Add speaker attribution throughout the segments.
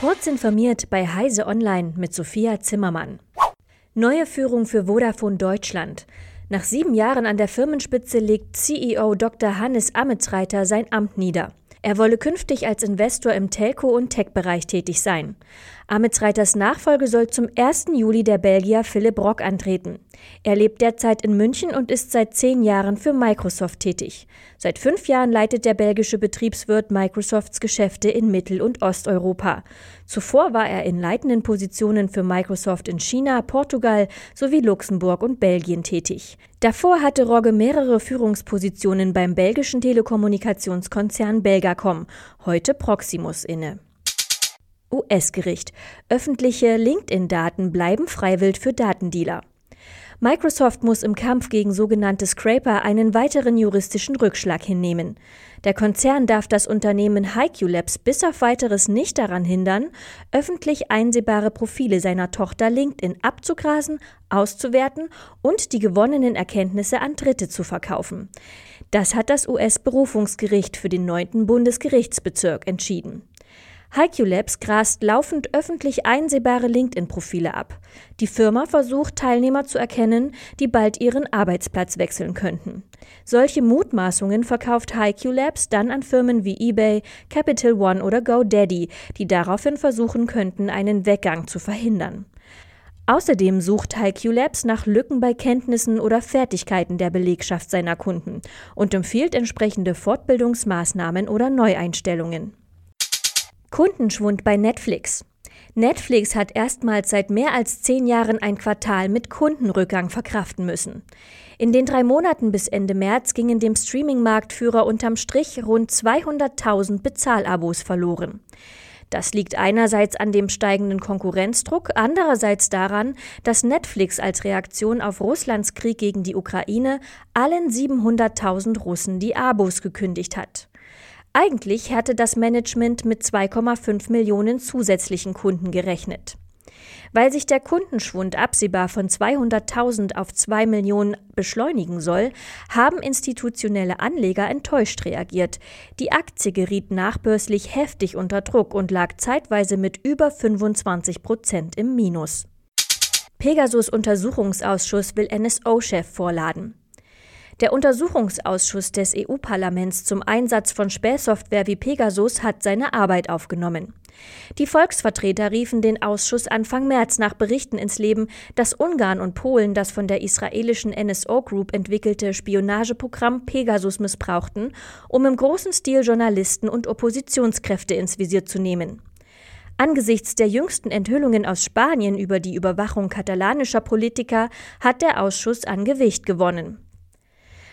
Speaker 1: Kurz informiert bei Heise Online mit Sophia Zimmermann. Neue Führung für Vodafone Deutschland. Nach sieben Jahren an der Firmenspitze legt CEO Dr. Hannes Ametsreiter sein Amt nieder. Er wolle künftig als Investor im Telco- und Tech-Bereich tätig sein. Amitsreiters Nachfolge soll zum 1. Juli der Belgier Philipp Rock antreten. Er lebt derzeit in München und ist seit zehn Jahren für Microsoft tätig. Seit fünf Jahren leitet der belgische Betriebswirt Microsofts Geschäfte in Mittel- und Osteuropa. Zuvor war er in leitenden Positionen für Microsoft in China, Portugal sowie Luxemburg und Belgien tätig. Davor hatte Rogge mehrere Führungspositionen beim belgischen Telekommunikationskonzern Belgacom, heute Proximus inne. US-Gericht. Öffentliche LinkedIn-Daten bleiben freiwillig für Datendealer. Microsoft muss im Kampf gegen sogenannte Scraper einen weiteren juristischen Rückschlag hinnehmen. Der Konzern darf das Unternehmen HiQ Labs bis auf weiteres nicht daran hindern, öffentlich einsehbare Profile seiner Tochter LinkedIn abzugrasen, auszuwerten und die gewonnenen Erkenntnisse an Dritte zu verkaufen. Das hat das US-Berufungsgericht für den 9. Bundesgerichtsbezirk entschieden. HiQ Labs grast laufend öffentlich einsehbare LinkedIn-Profile ab. Die Firma versucht, Teilnehmer zu erkennen, die bald ihren Arbeitsplatz wechseln könnten. Solche Mutmaßungen verkauft HiQ Labs dann an Firmen wie eBay, Capital One oder GoDaddy, die daraufhin versuchen könnten, einen Weggang zu verhindern. Außerdem sucht HiQ Labs nach Lücken bei Kenntnissen oder Fertigkeiten der Belegschaft seiner Kunden und empfiehlt entsprechende Fortbildungsmaßnahmen oder Neueinstellungen. Kundenschwund bei Netflix. Netflix hat erstmals seit mehr als zehn Jahren ein Quartal mit Kundenrückgang verkraften müssen. In den drei Monaten bis Ende März gingen dem Streaming-Marktführer unterm Strich rund 200.000 Bezahlabos verloren. Das liegt einerseits an dem steigenden Konkurrenzdruck, andererseits daran, dass Netflix als Reaktion auf Russlands Krieg gegen die Ukraine allen 700.000 Russen die Abos gekündigt hat. Eigentlich hatte das Management mit 2,5 Millionen zusätzlichen Kunden gerechnet. Weil sich der Kundenschwund absehbar von 200.000 auf 2 Millionen beschleunigen soll, haben institutionelle Anleger enttäuscht reagiert. Die Aktie geriet nachbörslich heftig unter Druck und lag zeitweise mit über 25 Prozent im Minus. Pegasus Untersuchungsausschuss will NSO-Chef vorladen. Der Untersuchungsausschuss des EU-Parlaments zum Einsatz von Spähsoftware wie Pegasus hat seine Arbeit aufgenommen. Die Volksvertreter riefen den Ausschuss Anfang März nach Berichten ins Leben, dass Ungarn und Polen das von der israelischen NSO Group entwickelte Spionageprogramm Pegasus missbrauchten, um im großen Stil Journalisten und Oppositionskräfte ins Visier zu nehmen. Angesichts der jüngsten Enthüllungen aus Spanien über die Überwachung katalanischer Politiker hat der Ausschuss an Gewicht gewonnen.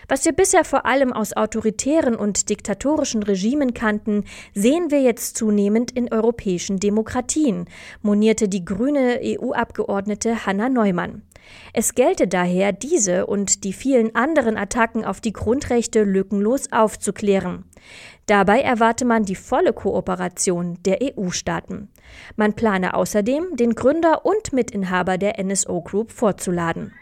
Speaker 1: Was wir bisher vor allem aus autoritären und diktatorischen Regimen kannten, sehen wir jetzt zunehmend in europäischen Demokratien, monierte die grüne EU-Abgeordnete Hanna Neumann. Es gelte daher, diese und die vielen anderen Attacken auf die Grundrechte lückenlos aufzuklären. Dabei erwarte man die volle Kooperation der EU-Staaten. Man plane außerdem, den Gründer und Mitinhaber der NSO Group vorzuladen.